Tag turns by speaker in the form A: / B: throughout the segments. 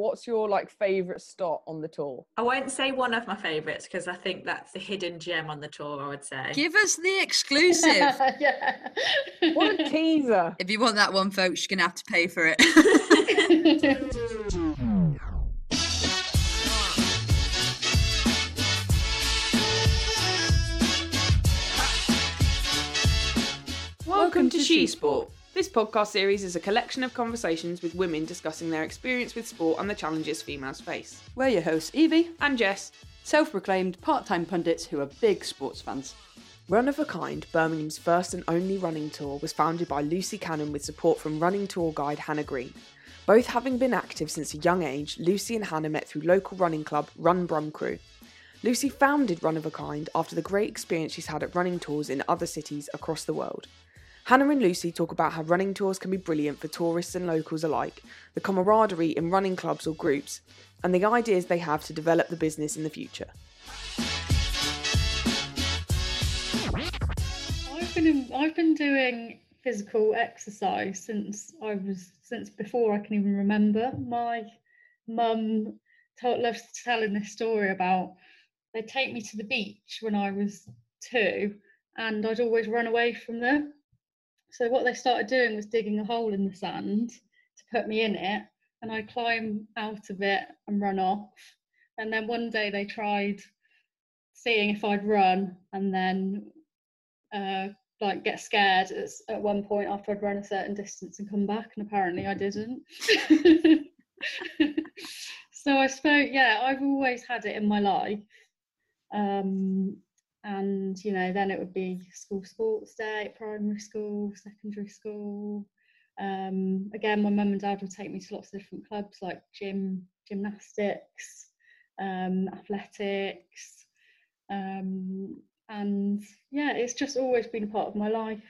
A: what's your like favourite stop on the tour?
B: I won't say one of my favourites because I think that's the hidden gem on the tour. I would say.
C: Give us the exclusive.
D: yeah.
A: What a teaser!
C: if you want that one, folks, you're gonna have to pay for it.
E: Welcome to She Sport. This podcast series is a collection of conversations with women discussing their experience with sport and the challenges females face.
F: We're your hosts, Evie,
E: And Jess,
F: self proclaimed part time pundits who are big sports fans.
A: Run of a Kind, Birmingham's first and only running tour, was founded by Lucy Cannon with support from running tour guide Hannah Green. Both having been active since a young age, Lucy and Hannah met through local running club Run Brum Crew. Lucy founded Run of a Kind after the great experience she's had at running tours in other cities across the world. Hannah and Lucy talk about how running tours can be brilliant for tourists and locals alike, the camaraderie in running clubs or groups, and the ideas they have to develop the business in the future.
D: I've been I've been doing physical exercise since I was since before I can even remember. My mum told, loves telling this story about they'd take me to the beach when I was two, and I'd always run away from them. So what they started doing was digging a hole in the sand to put me in it, and I'd climb out of it and run off. And then one day they tried seeing if I'd run, and then uh, like get scared at, at one point after I'd run a certain distance and come back, and apparently I didn't. so I suppose, yeah, I've always had it in my life. Um, and you know, then it would be school sports day, primary school, secondary school. Um, again, my mum and dad would take me to lots of different clubs like gym, gymnastics, um, athletics, um, and yeah, it's just always been a part of my life.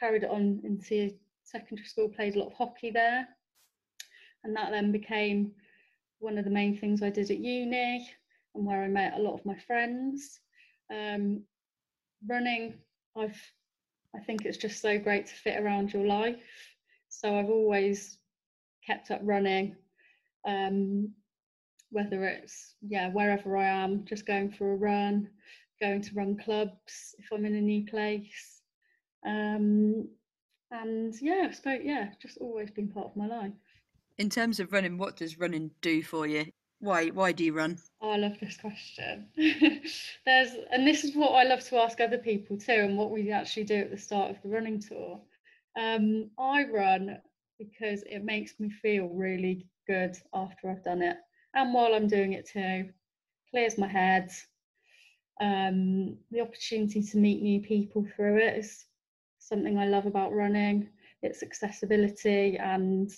D: Carried it on into secondary school, played a lot of hockey there, and that then became one of the main things I did at uni and where I met a lot of my friends. Um, running, I've I think it's just so great to fit around your life. So I've always kept up running, um, whether it's yeah wherever I am, just going for a run, going to run clubs if I'm in a new place, um, and yeah, I yeah, just always been part of my life.
C: In terms of running, what does running do for you? Why why do you run?
D: Oh, I love this question. There's, and this is what I love to ask other people too, and what we actually do at the start of the running tour. Um, I run because it makes me feel really good after I've done it, and while I'm doing it too, clears my head. Um, the opportunity to meet new people through it is something I love about running. Its accessibility and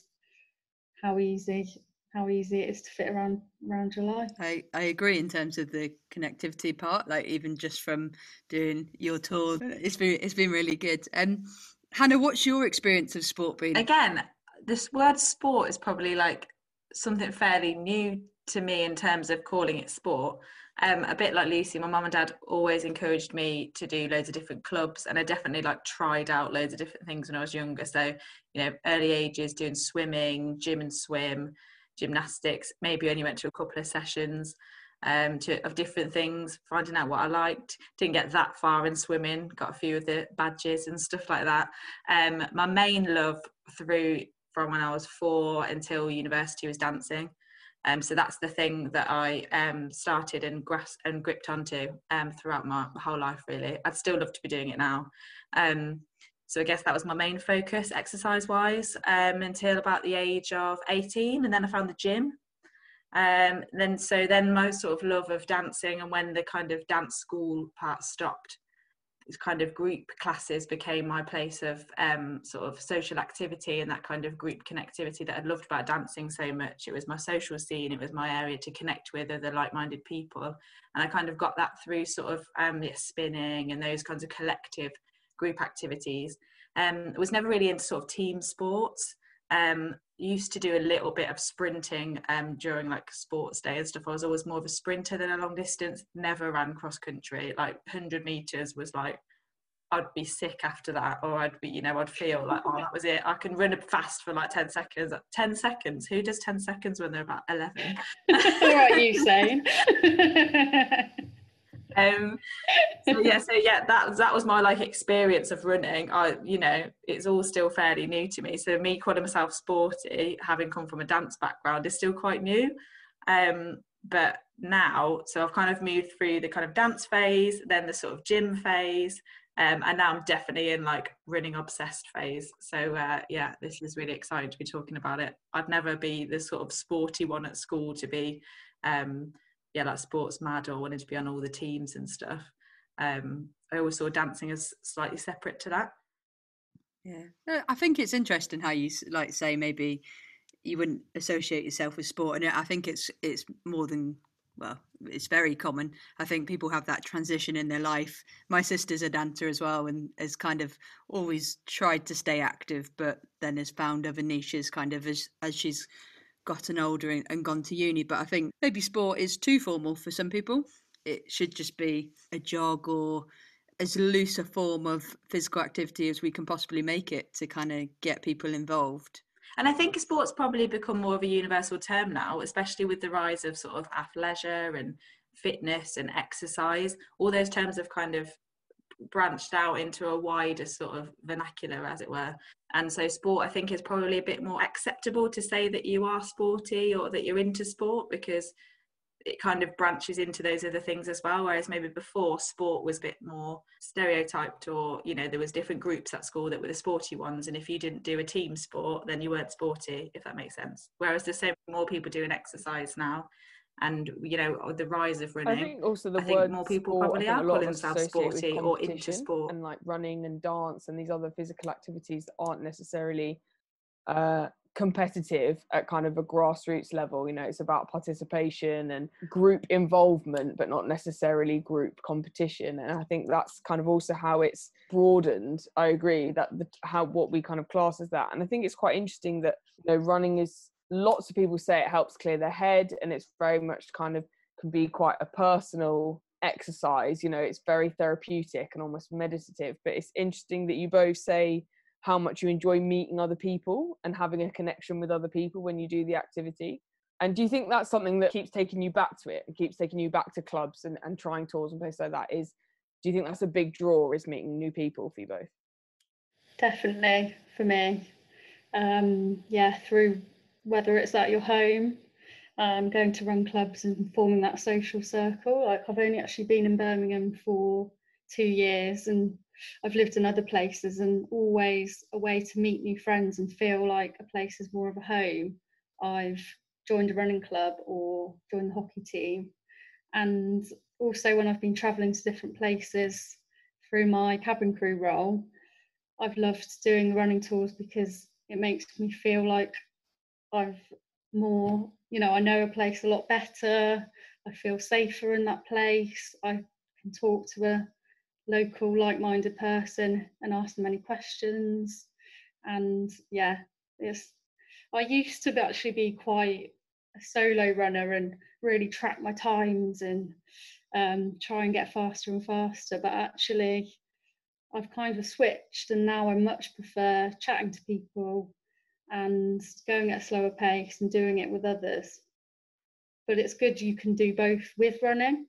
D: how easy how easy it is to fit around around your life.
C: I, I agree in terms of the connectivity part, like even just from doing your tour. It's been it's been really good. Um Hannah, what's your experience of sport been?
B: Again, this word sport is probably like something fairly new to me in terms of calling it sport. Um, a bit like Lucy, my mum and dad always encouraged me to do loads of different clubs, and I definitely like tried out loads of different things when I was younger. So, you know, early ages doing swimming, gym and swim, gymnastics. Maybe only went to a couple of sessions um, to of different things, finding out what I liked. Didn't get that far in swimming. Got a few of the badges and stuff like that. Um, my main love through from when I was four until university was dancing. Um, so that's the thing that I um, started and grasped and gripped onto um, throughout my, whole life. Really, I'd still love to be doing it now. Um, so I guess that was my main focus, exercise-wise, um, until about the age of 18, and then I found the gym. Um, then so then my sort of love of dancing, and when the kind of dance school part stopped, it's kind of group classes became my place of um, sort of social activity and that kind of group connectivity that I'd loved about dancing so much. It was my social scene, it was my area to connect with other like minded people. And I kind of got that through sort of um, yeah, spinning and those kinds of collective group activities. Um, I was never really into sort of team sports. Um, used to do a little bit of sprinting um, during like sports day and stuff. I was always more of a sprinter than a long distance. Never ran cross country. Like 100 meters was like I'd be sick after that, or I'd be, you know, I'd feel like, oh, that was it. I can run fast for like 10 seconds. 10 seconds? Who does 10 seconds when they're about 11?
D: what are you saying?
B: um, so yeah, so yeah, that that was my like experience of running. I, you know, it's all still fairly new to me. So me calling myself sporty, having come from a dance background, is still quite new. Um, but now, so I've kind of moved through the kind of dance phase, then the sort of gym phase, um, and now I'm definitely in like running obsessed phase. So uh, yeah, this is really exciting to be talking about it. I'd never be the sort of sporty one at school to be, um, yeah, like sports mad or wanted to be on all the teams and stuff. Um, I always saw dancing as slightly separate to that.
C: Yeah, I think it's interesting how you like say maybe you wouldn't associate yourself with sport, and I think it's it's more than well, it's very common. I think people have that transition in their life. My sister's a dancer as well and has kind of always tried to stay active, but then has found other niches kind of as, as she's gotten older and, and gone to uni. But I think maybe sport is too formal for some people. It should just be a jog or as loose a form of physical activity as we can possibly make it to kind of get people involved.
B: And I think sports probably become more of a universal term now, especially with the rise of sort of athleisure and fitness and exercise. All those terms have kind of branched out into a wider sort of vernacular, as it were. And so, sport, I think, is probably a bit more acceptable to say that you are sporty or that you're into sport because it kind of branches into those other things as well whereas maybe before sport was a bit more stereotyped or you know there was different groups at school that were the sporty ones and if you didn't do a team sport then you weren't sporty if that makes sense whereas there's so more people doing exercise now and you know the rise of running.
E: I think also the word
B: more people
E: sport,
B: probably are calling themselves sporty or into sport.
E: and like running and dance and these other physical activities that aren't necessarily uh, competitive at kind of a grassroots level you know it's about participation and group involvement but not necessarily group competition and i think that's kind of also how it's broadened. I agree that the, how what we kind of class as that and i think it's quite interesting that you know running is lots of people say it helps clear their head and it's very much kind of can be quite a personal exercise you know it's very therapeutic and almost meditative but it's interesting that you both say how much you enjoy meeting other people and having a connection with other people when you do the activity. And do you think that's something that keeps taking you back to it and keeps taking you back to clubs and, and trying tours and places like that? Is do you think that's a big draw is meeting new people for you both?
D: Definitely for me. Um, yeah, through whether it's at your home, um, going to run clubs and forming that social circle. Like I've only actually been in Birmingham for two years and I've lived in other places and always a way to meet new friends and feel like a place is more of a home. I've joined a running club or joined the hockey team. And also, when I've been traveling to different places through my cabin crew role, I've loved doing running tours because it makes me feel like I've more, you know, I know a place a lot better. I feel safer in that place. I can talk to a local like-minded person and ask them any questions and yeah it's i used to actually be quite a solo runner and really track my times and um, try and get faster and faster but actually i've kind of switched and now i much prefer chatting to people and going at a slower pace and doing it with others but it's good you can do both with running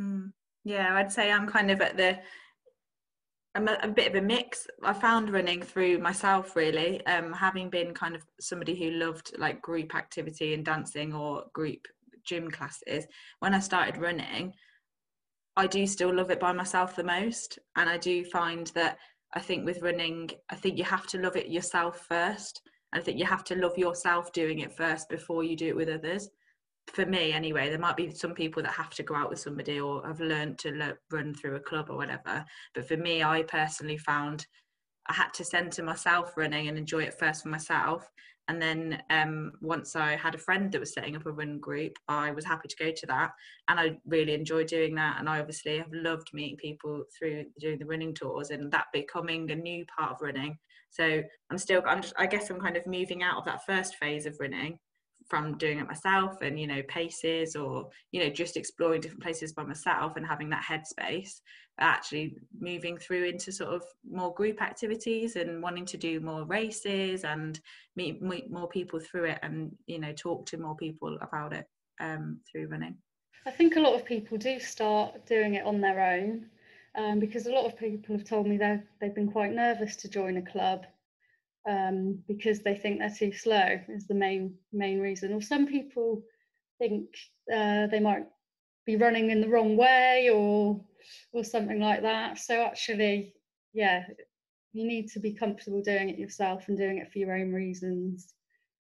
B: Mm. Yeah, I'd say I'm kind of at the I'm a, a, bit of a mix. I found running through myself really, um, having been kind of somebody who loved like group activity and dancing or group gym classes. When I started running, I do still love it by myself the most, and I do find that I think with running, I think you have to love it yourself first. I think you have to love yourself doing it first before you do it with others for me anyway there might be some people that have to go out with somebody or have learned to le- run through a club or whatever but for me i personally found i had to center myself running and enjoy it first for myself and then um, once i had a friend that was setting up a run group i was happy to go to that. And i really enjoyed doing that. And i obviously have loved meeting people through doing the running tours and that becoming a new part of running. So i'm still i'm just, i guess i'm kind of moving out of that first phase of running from doing it myself and you know paces or you know just exploring different places by myself and having that headspace actually moving through into sort of more group activities and wanting to do more races and meet, meet more people through it and you know talk to more people about it um, through running.
D: I think a lot of people do start doing it on their own um, because a lot of people have told me they've been quite nervous to join a club um, because they think they're too slow is the main main reason. Or some people think uh, they might be running in the wrong way or or something like that. So actually, yeah, you need to be comfortable doing it yourself and doing it for your own reasons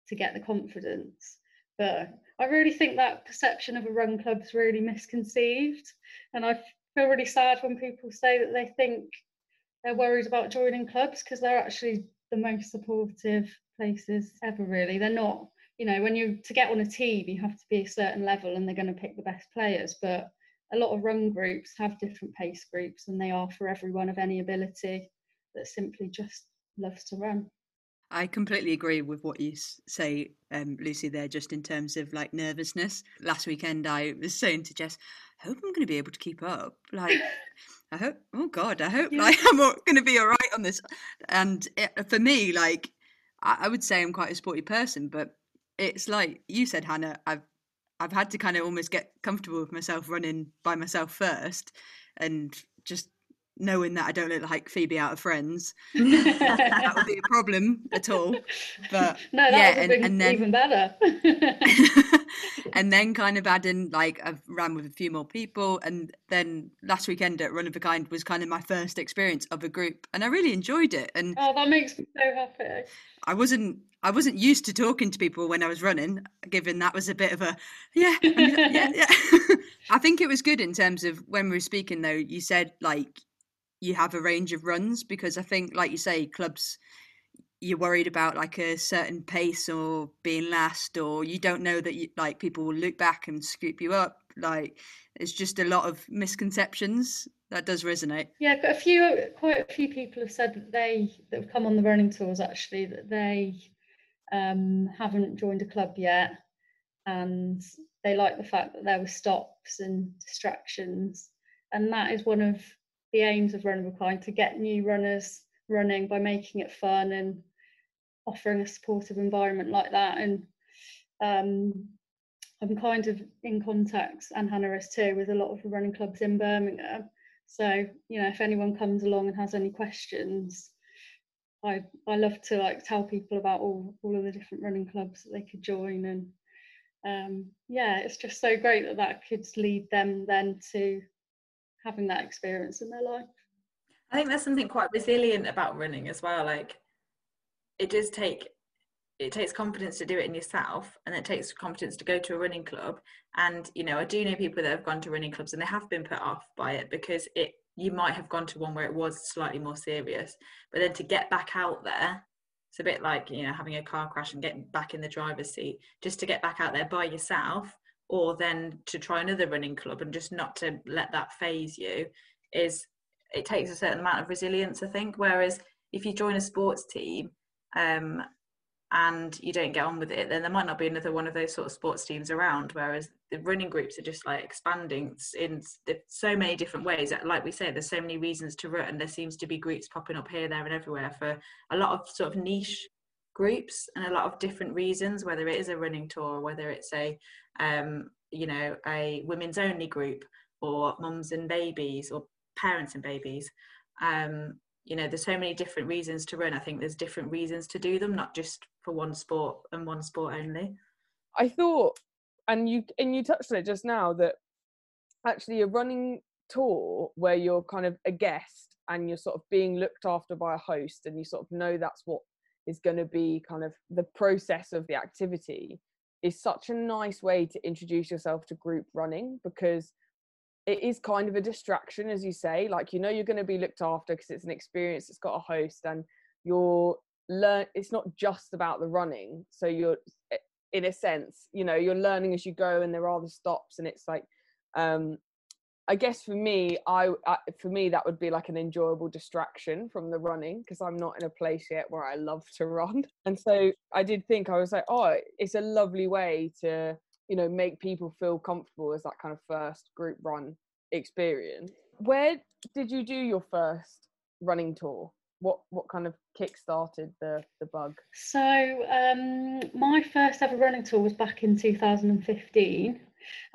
D: to get the confidence. But I really think that perception of a run club is really misconceived, and I feel really sad when people say that they think they're worried about joining clubs because they're actually the most supportive places ever really they're not you know when you to get on a team you have to be a certain level and they're going to pick the best players but a lot of run groups have different pace groups and they are for everyone of any ability that simply just loves to run
C: I completely agree with what you say, um, Lucy, there, just in terms of like nervousness. Last weekend, I was saying to Jess, I hope I'm going to be able to keep up. Like, I hope, oh God, I hope yeah. like I'm going to be all right on this. And it, for me, like, I, I would say I'm quite a sporty person, but it's like you said, Hannah, I've, I've had to kind of almost get comfortable with myself running by myself first and just knowing that I don't look like Phoebe out of Friends. that would be a problem at all. But
D: no, that yeah, and, and then even better.
C: and then kind of adding like I've ran with a few more people, and then last weekend at Run of a Kind was kind of my first experience of a group, and I really enjoyed it. And
D: oh, that makes me so happy.
C: I wasn't I wasn't used to talking to people when I was running, given that was a bit of a yeah, yeah, yeah. I think it was good in terms of when we were speaking though. You said like you have a range of runs because I think, like you say, clubs you're worried about like a certain pace or being last, or you don't know that you like people will look back and scoop you up. Like it's just a lot of misconceptions that does resonate.
D: Yeah, a few, quite a few people have said that they that have come on the running tours actually that they um, haven't joined a club yet, and they like the fact that there were stops and distractions, and that is one of the aims of Run a Kind to get new runners running by making it fun and offering a supportive environment like that. And um, I'm kind of in contact, and Hannah is too, with a lot of running clubs in Birmingham. So, you know, if anyone comes along and has any questions, I I love to like tell people about all all of the different running clubs that they could join and um, yeah, it's just so great that that could lead them then to having that experience in their life.
B: I think there's something quite resilient about running as well. Like it does take it takes confidence to do it in yourself and it takes confidence to go to a running club and you know i do know people that have gone to running clubs and they have been put off by it because it you might have gone to one where it was slightly more serious but then to get back out there it's a bit like you know having a car crash and getting back in the driver's seat just to get back out there by yourself or then to try another running club and just not to let that phase you is it takes a certain amount of resilience i think. Whereas if you join a sports team um, and you don't get on with it then there might not be another one of those sort of sports teams around. Whereas the running groups are just like expanding in so many different ways. Like we say there's so many reasons to run. And there seems to be groups popping up here there and everywhere for a lot of sort of niche groups and a lot of different reasons whether it is a running tour whether it's a um, you know a women's only group or mums and babies or parents and babies. Um, you know there's so many different reasons to run. I think there's different reasons to do them not just for one sport and one sport only.
E: I thought and you and you touched on it just now that actually a running tour where you're kind of a guest and you're sort of being looked after by a host and you sort of know that's what is going to be kind of the process of the activity is such a nice way to introduce yourself to group running because it is kind of a distraction as you say. Like you know you're going to be looked after because it's an experience it's got a host and you're learn it's not just about the running. So you're eh, in a sense you know you're learning as you go and there are the stops and it's like um I guess for me, I, I for me that would be like an enjoyable distraction from the running because I'm not in a place yet where I love to run. And so I did think I was like, oh, it's a lovely way to you know make people feel comfortable as that kind of first group run experience. Where did you do your first running tour? What what kind of kick started the the bug?
D: So um, my first ever running tour was back in 2015.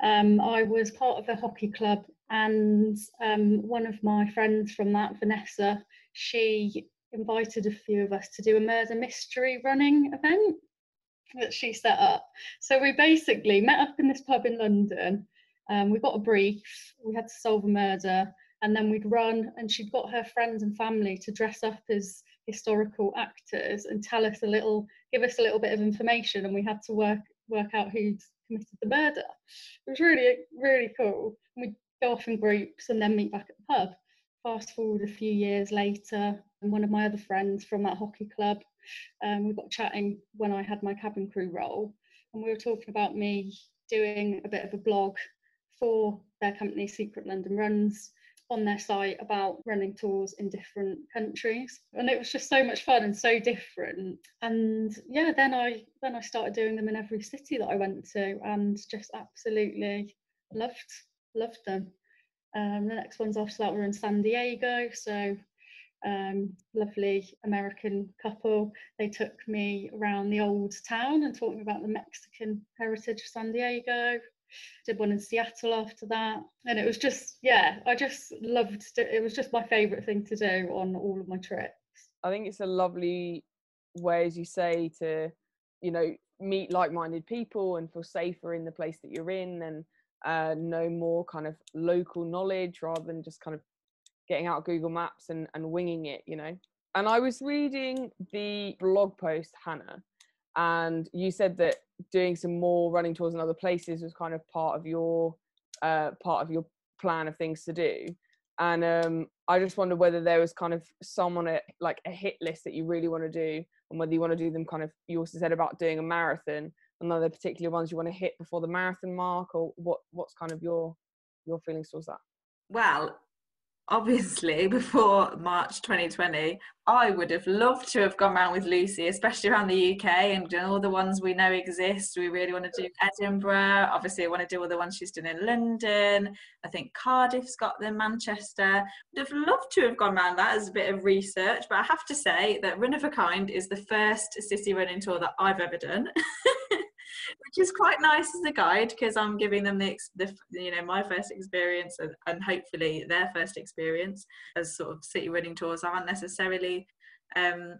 D: Um, I was part of a hockey club, and um, one of my friends from that, Vanessa, she invited a few of us to do a murder mystery running event that she set up. So we basically met up in this pub in London. Um, we got a brief. We had to solve a murder, and then we'd run. And she'd got her friends and family to dress up as historical actors and tell us a little, give us a little bit of information, and we had to work work out who'd committed the murder. It was really really cool. We'd go off in groups and then meet back at the pub. Fast forward a few years later, and one of my other friends from that hockey club, um, we got chatting when I had my cabin crew role, and we were talking about me doing a bit of a blog for their company, Secret London Runs, on their site about running tours in different countries. And it was just so much fun and so different. And yeah then i then i started doing them in every city that i went to and just absolutely loved loved them um, the next ones after that were in san diego so um, lovely american couple they took me around the old town and me about the mexican heritage of san diego did one in Seattle after that. And it was just, yeah, I just loved it. It was just my favourite thing to do on all of my trips.
E: I think it's a lovely way, as you say, to, you know, meet like minded people and feel safer in the place that you're in and uh, know more kind of local knowledge rather than just kind of getting out Google Maps and, and winging it, you know. And I was reading the blog post, Hannah, and you said that doing some more running tours in other places was kind of part of your uh, part of your plan of things to do and um, i just wonder whether there was kind of some on it like a hit list that you really want to do and whether you want to do them kind of you also said about doing a marathon and are there particular ones you want to hit before the marathon mark or what what's kind of your your feelings towards that
B: well obviously before March 2020, I would have loved to have gone around with Lucy, especially around the UK and done all the ones we know exist. We really want to do Edinburgh. Obviously, I want to do all the ones she's done in London. I think Cardiff's got them, Manchester. Would have loved to have gone around that as a bit of research, but I have to say that Run of a Kind is the first city running tour that I've ever done. which is quite nice as a guide because I'm giving them the, the, you know my first experience and, and, hopefully their first experience as sort of city running tours aren't necessarily um,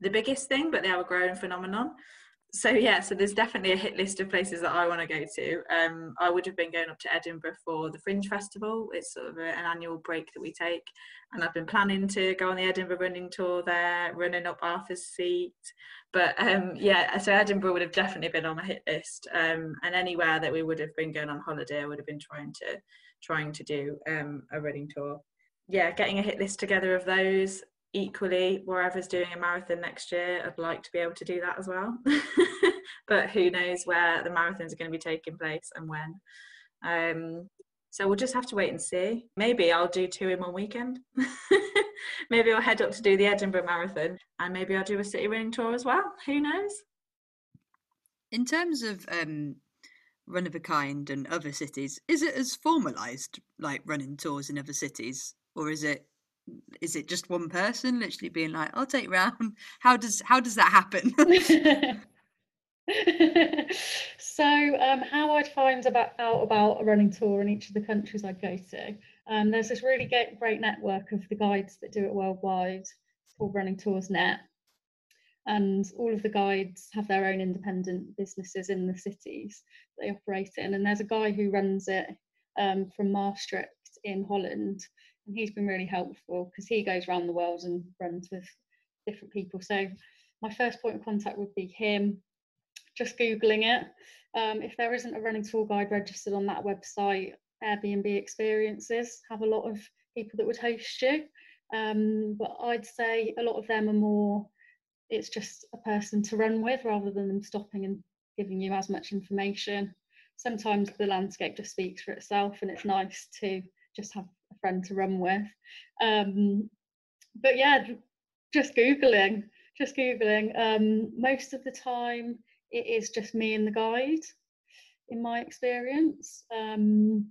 B: the biggest thing, but they are a growing phenomenon so yeah so there's definitely a hit list of places that i want to go to. Um, i would have been going up to edinburgh for the fringe festival. It's sort of a, an annual break that we take and i've been planning to go on the edinburgh running tour there running up arthur's seat. But um, yeah so edinburgh would have definitely been on my hit list. Um, and anywhere that we would have been going on holiday i would have been trying to trying to do um, a running tour. Yeah getting a hit list together of those equally wherever's doing a marathon next year i'd like to be able to do that as well. But who knows where the marathons are going to be taking place and when. Um, so we'll just have to wait and see. Maybe i'll do two in one weekend. Maybe i'll head up to do the edinburgh marathon and maybe i'll do a city running tour as well. Who knows?
C: In terms of um, run of a kind and other cities is it as formalized like running tours in other cities or is it is it just one person literally being like i'll take round how does how does that happen?
D: So um, how i'd find about out about a running tour in each of the countries i'd go to um, there's this really great network of the guides that do it worldwide it's called running tours net. And all of the guides have their own independent businesses in the cities they operate in. And there's a guy who runs it um, from maastricht in holland and he's been really helpful because he goes around the world and runs with different people. So my first point of contact would be him. Just googling it. Um, if there isn't a running tour guide registered on that website, Airbnb experiences have a lot of people that would host you. Um, but I'd say a lot of them are more. It's just a person to run with rather than them stopping and giving you as much information. Sometimes the landscape just speaks for itself, and it's nice to just have a friend to run with. Um, but yeah, just googling, just googling. Um, most of the time, it is just me and the guide, in my experience. Um,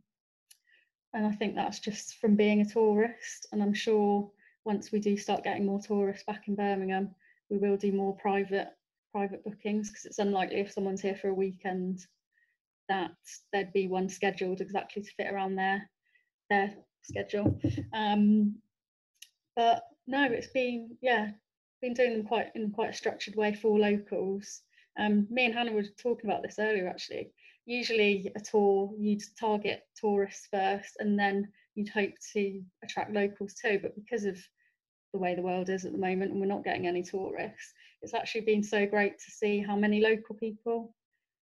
D: and I think that's just from being a tourist. And I'm sure once we do start getting more tourists back in Birmingham, we will do more private private bookings because it's unlikely if someone's here for a weekend that there'd be one scheduled exactly to fit around their their schedule. Um, but no, it's been yeah, been doing them quite in quite a structured way for locals. Um, me and Hannah were talking about this earlier actually. Usually a tour you'd target tourists first and then you'd hope to attract locals too, but because of the way the world is at the moment and we're not getting any tourists, it's actually been so great to see how many local people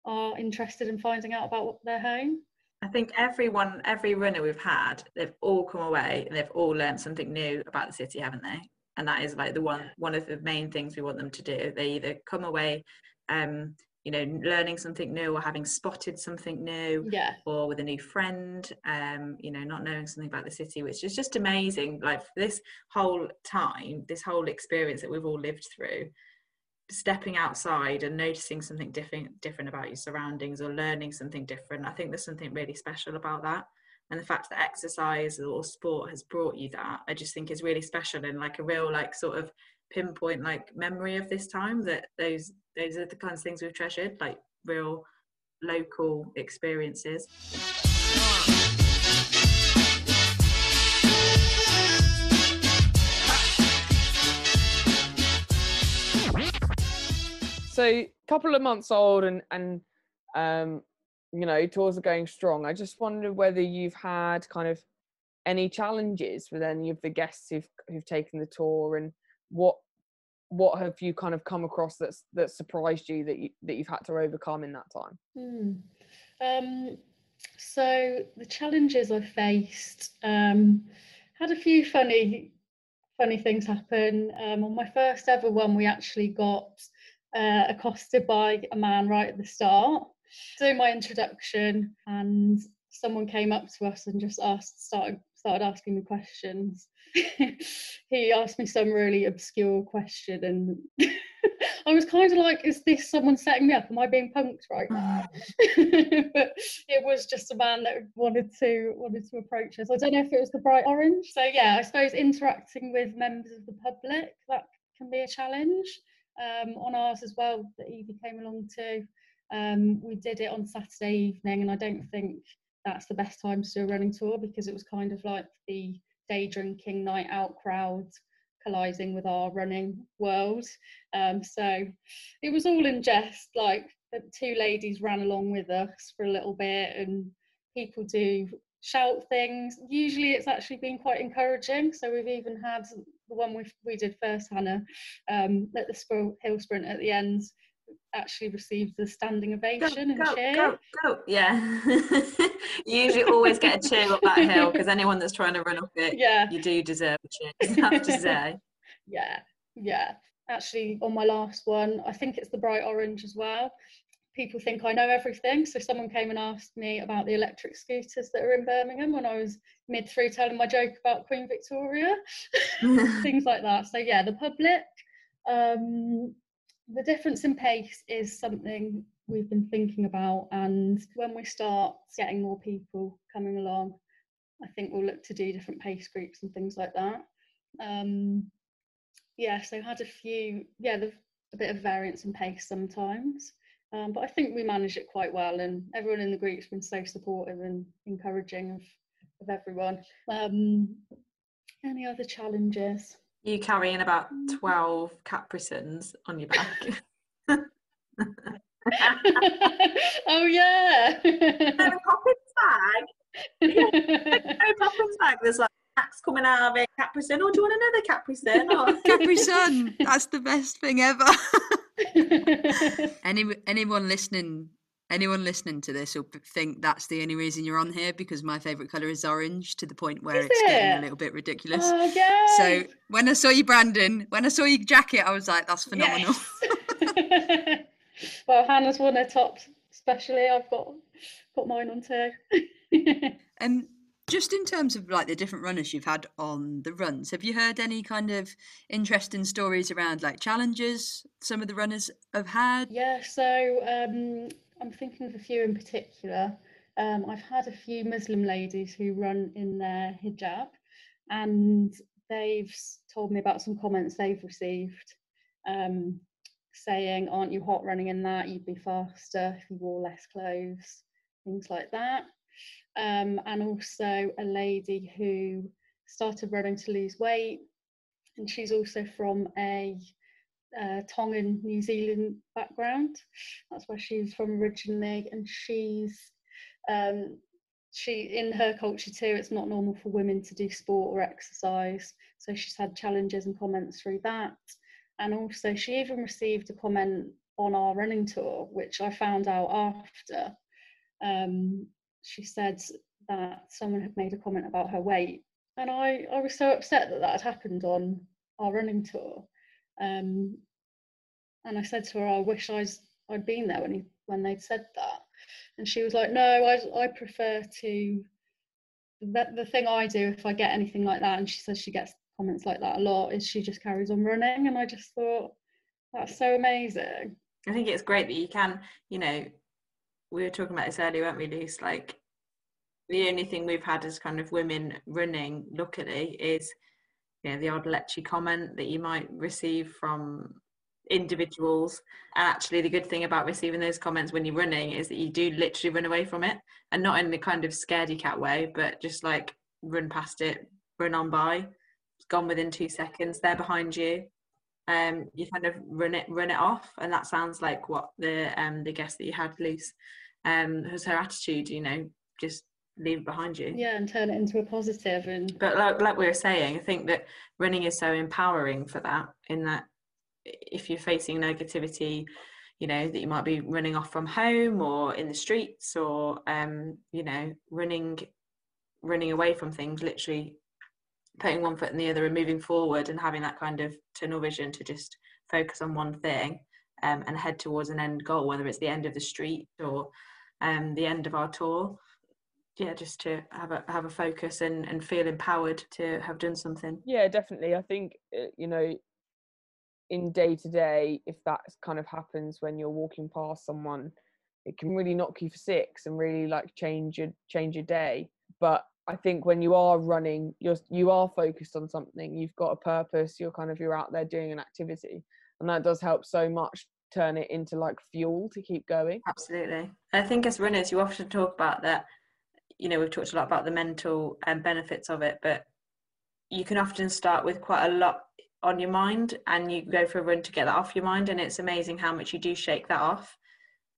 D: are interested in finding out about their home.
B: I think everyone, every runner we've had, they've all come away and they've all learned something new about the city, haven't they? And that is like the one one of the main things we want them to do. They either come away, um, you know, learning something new or having spotted something new,
D: yeah,
B: or with a new friend, um, you know, not knowing something about the city, which is just amazing. Like this whole time, this whole experience that we've all lived through, stepping outside and noticing something different different about your surroundings or learning something different. I think there's something really special about that. And the fact that exercise or sport has brought you that i just think is really special and like a real like sort of pinpoint like memory of this time that those those are the kinds of things we've treasured like real local experiences
E: so a couple of months old and and um you know tours are going strong. I just wonder whether you've had kind of any challenges with any of the guests who've who've taken the tour and what what have you kind of come across that's that surprised you that you that you've had to overcome in that time?
D: Hmm. um so the challenges i faced um had a few funny funny things happen. Um on my first ever one we actually got uh, accosted by a man right at the start, doing my introduction, and someone came up to us and just asked, started started asking me questions. he asked me some really obscure question, and I was kind of like, "Is this someone setting me up? Am I being punked right now?" but it was just a man that wanted to wanted to approach us. I don't know if it was the bright orange. So yeah, I suppose interacting with members of the public that can be a challenge um, on ours as well that Evie came along to. Um, we did it on Saturday evening, and I don't think that's the best time to do a running tour because it was kind of like the day drinking night out crowd colliding with our running world. Um, so it was all in jest. Like the two ladies ran along with us for a little bit, and people do shout things. Usually it's actually been quite encouraging. So we've even had the one we we did first, Hannah, um, at the Hill Sprint at the end, actually received the standing ovation
B: go,
D: and
B: go,
D: cheer.
B: Go, go. Yeah. you usually always get a cheer up that hill because anyone that's trying to run up it,
D: yeah,
B: you do deserve a cheer. I have to say.
D: yeah, yeah. Actually, on my last one, I think it's the bright orange as well people think I know everything. So someone came and asked me about the electric scooters that are in Birmingham when I was mid through telling my joke about Queen Victoria, things like that. So yeah, the public. Um, the difference in pace is something we've been thinking about, and when we start getting more people coming along, I think we'll look to do different pace groups and things like that. Um, yeah, so had a few, yeah, the, a bit of variance in pace sometimes. Um, but I think we manage it quite well, and everyone in the group's been so supportive and encouraging of, of everyone. Um, any other challenges?
B: You carrying about 12 Capri Suns on your back.
D: oh, yeah.
B: Mary Poppins bag. Yeah, Mary Poppins bag. There's like snacks coming out of it. Capri Sun. Oh, do you want another Capri Sun? Oh.
C: Capri That's the best thing ever. Any anyone listening anyone listening to this will think that's the only reason you're on here because my favorite color is orange to the point where
D: Is
C: it's getting a little bit ridiculous.
D: Oh.
C: So when I saw you, Brandon, when I saw your jacket, I was like, "That's phenomenal."
D: Yes. well, Hannah's won her top, especially. I've got got mine on too.
C: And um, Just in terms of like the different runners you've had on the runs, have you heard any kind of interesting stories around like challenges some of the runners have had?
D: Yeah, so um, I'm thinking of a few in particular. Um, I've had a few Muslim ladies who run in their hijab, and they've told me about some comments they've received um, saying, Aren't you hot running in that? You'd be faster if you wore less clothes, things like that. Um, and also a lady who started running to lose weight, and she's also from a uh, Tongan New Zealand background. That's where she's from originally, and she's um, she in her culture too. It's not normal for women to do sport or exercise, so she's had challenges and comments through that. And also, she even received a comment on our running tour, which I found out after. Um, she said that someone had made a comment about her weight, and I I was so upset that that had happened on our running tour. Um, and I said to her, I wish I'd, I'd been there when he, when they'd said that. And she was like, no, I, I prefer to, the, the thing I do if I get anything like that, and she says she gets comments like that a lot, is she just carries on running. And I just thought, that's so amazing.
B: I think it's great that you can, you know, we were talking about this earlier, weren't we, Luce? Like, the only thing we've had as kind of women running, luckily, is you know the odd lechy comment that you might receive from individuals. And actually the good thing about receiving those comments when you're running is that you do literally run away from it. And not in the kind of scaredy cat way but just like run past it run on by. It's gone within two seconds they're behind you. Um you kind of run it run it off. And that sounds like what the um the guest that you had Luce um was her attitude you know just leave it behind you.
D: Yeah, and turn it into a positive and
B: but like, like we were saying i think that running is so empowering for that in that if you're facing negativity you know that you might be running off from home or in the streets or um you know running running away from things literally putting one foot in the other and moving forward and having that kind of tunnel vision to just focus on one thing um, and head towards an end goal whether it's the end of the street or um, the end of our tour. Yeah just to have a have a focus and and feel empowered to have done something.
E: Yeah definitely. I think uh, you know in day to day if that kind of happens when you're walking past someone it can really knock you for six and really like change your change your day. But i think when you are running you're you are focused on something you've got a purpose you're kind of you're out there doing an activity and that does help so much turn it into like fuel to keep going.
B: Absolutely. I think as runners you often talk about that you know we've talked a lot about the mental um, benefits of it but you can often start with quite a lot on your mind and you go for a run to get that off your mind and it's amazing how much you do shake that off.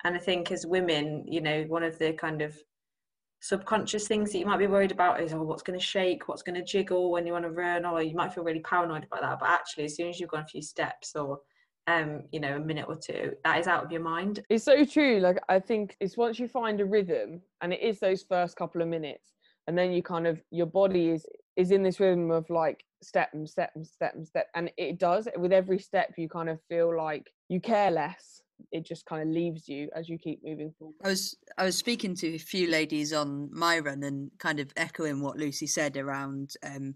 B: And i think as women you know one of the kind of subconscious things that you might be worried about is oh what's going to shake what's going to jiggle when you want to run or you might feel really paranoid about that but actually as soon as you've gone a few steps or um you know a minute or two that is out of your mind.
E: It's so true like i think it's once you find a rhythm and it is those first couple of minutes and then you kind of your body is is in this rhythm of like step and step and step and step and it does with every step you kind of feel like you care less. It just kind of leaves you as you keep moving forward.
C: I was I was speaking to a few ladies on my run and kind of echoing what Lucy said around um,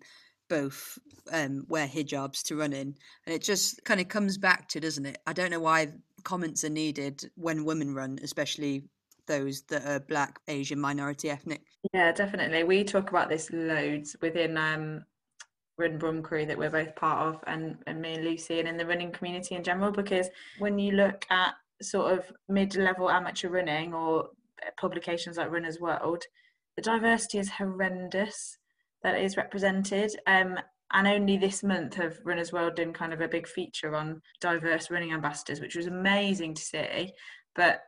C: both um, wear hijabs to run in, and it just kind of comes back to doesn't it? I don't know why comments are needed when women run, especially those that are black, Asian, minority ethnic.
B: yeah definitely we talk about this loads within um run brum crew that we're both part of and, and me and lucy and in the running community in general because when you look at sort of mid-level amateur running or publications like runners world the diversity is horrendous that is represented. Um, and only this month have runners world done kind of a big feature on diverse running ambassadors which was amazing to see but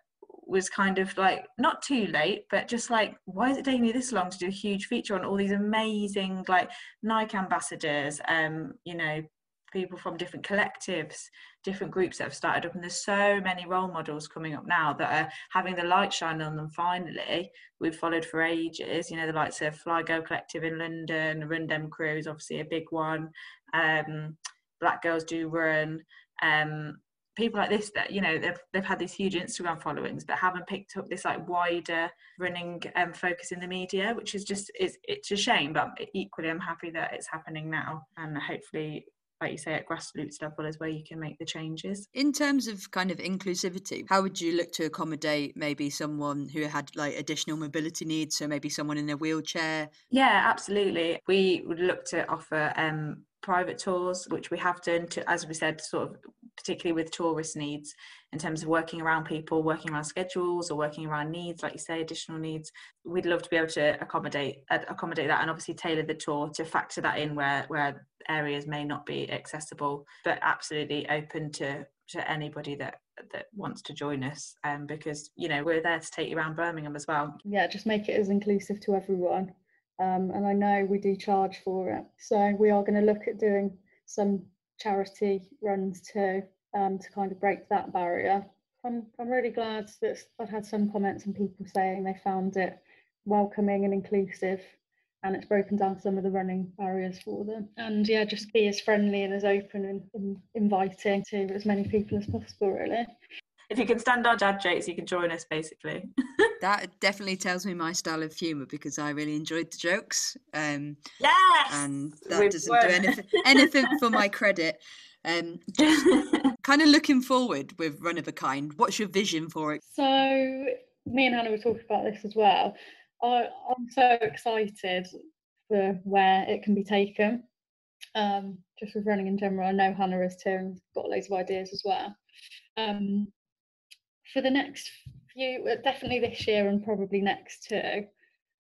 B: was kind of like not too late, but just like, why is it taking me this long to do a huge feature on all these amazing like Nike ambassadors, um, you know, people from different collectives, different groups that have started up, and there's so many role models coming up now that are having the light shine on them. Finally, we've followed for ages. You know, the likes of Fly Go Collective in London, Run Dem Crew is obviously a big one. Um, Black Girls Do Run. Um, people like this that you know they've they've had these huge Instagram followings but haven't picked up this like wider running um, focus in the media, which is just it's it's a shame. But equally, I'm happy that it's happening now, and hopefully like you say, at grassroots level is where you can make the changes.
C: In terms of kind of inclusivity, how would you look to accommodate maybe someone who had like additional mobility needs? So maybe someone in a wheelchair?
B: Yeah, absolutely. We would look to offer um, private tours, which we have done to, as we said, sort of particularly with tourist needs in terms of working around people, working around schedules or working around needs, like you say, additional needs. We'd love to be able to accommodate accommodate that and obviously tailor the tour to factor that in where where areas may not be accessible, but absolutely open to to anybody that that wants to join us um, because you know we're there to take you around Birmingham as well.
D: Yeah, just make it as inclusive to everyone. Um, and I know we do charge for it. So we are going to look at doing some charity runs too um, to kind of break that barrier. I'm, I'm really glad that I've had some comments and people saying they found it welcoming and inclusive and it's broken down some of the running barriers for them. And yeah, just be as friendly and as open and, and inviting to as many people as possible, really
B: if you can stand our dad jokes, you can join us basically.
C: that definitely tells me my style of humour because I really enjoyed the jokes. Um,
B: yes,
C: and that We've doesn't won. do anything, anything for my credit. Um, kind of looking forward with Run of a Kind. What's your vision for it?
D: So, me and Hannah were talking about this as well. I, am so excited for where it can be taken. Um, just with running in general, I know Hannah is too, and got loads of ideas as well. Um, for the next few, definitely this year and probably next too,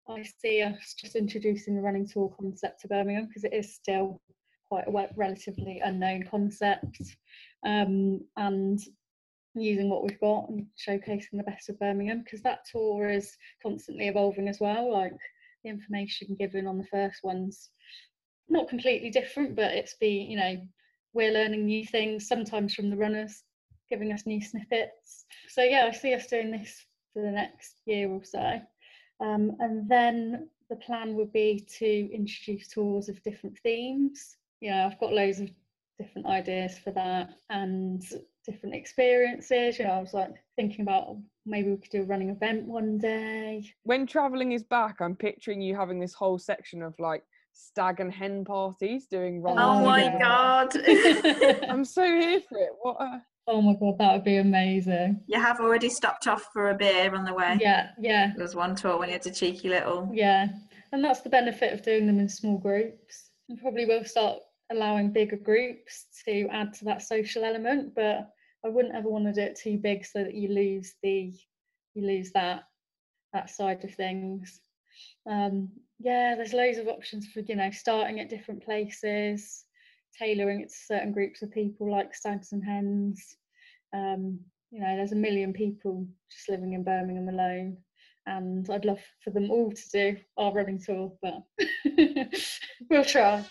D: I see us just introducing the running tour concept to Birmingham because it is still quite a relatively unknown concept. Um, and using what we've got and showcasing the best of Birmingham because that tour is constantly evolving as well. Like the information given on the first one's not completely different, but it's be you know we're learning new things sometimes from the runners, giving us new snippets. So yeah, I see us doing this for the next year or so. Um, and then the plan would be to introduce tours of different themes. Yeah, I've got loads of different ideas for that and different experiences. You know, I was like thinking about maybe we could do a running event one day.
E: When traveling is back, I'm picturing you having this whole section of like stag and hen parties doing
B: running. Oh my god.
E: I'm so here for it. What a
D: Oh my god, that would be amazing.
B: You have already stopped off for a beer on the way.
D: Yeah, yeah.
B: There was one tour when you had a cheeky little.
D: Yeah, and that's the benefit of doing them in small groups. And probably will start allowing bigger groups to add to that social element, but I wouldn't ever want to do it too big so that you lose the you lose that that side of things. Um, yeah, there's loads of options for you know starting at different places tailoring it to certain groups of people like stags and hens. Um, you know, there's a million people just living in Birmingham alone, and I'd love for them all to do our running tour, but we'll try.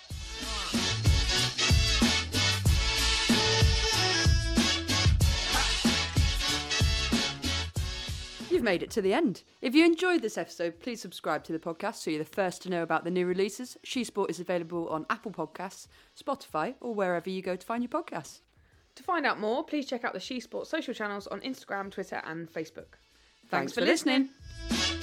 F: You've made it to the end. If you enjoyed this episode, please subscribe to the podcast so you're the first to know about the new releases. She Sport is available on Apple Podcasts, Spotify, or wherever you go to find your podcasts.
A: To find out more, please check out the She Sport social channels on Instagram, Twitter, and Facebook.
F: Thanks, Thanks for, listening. listening.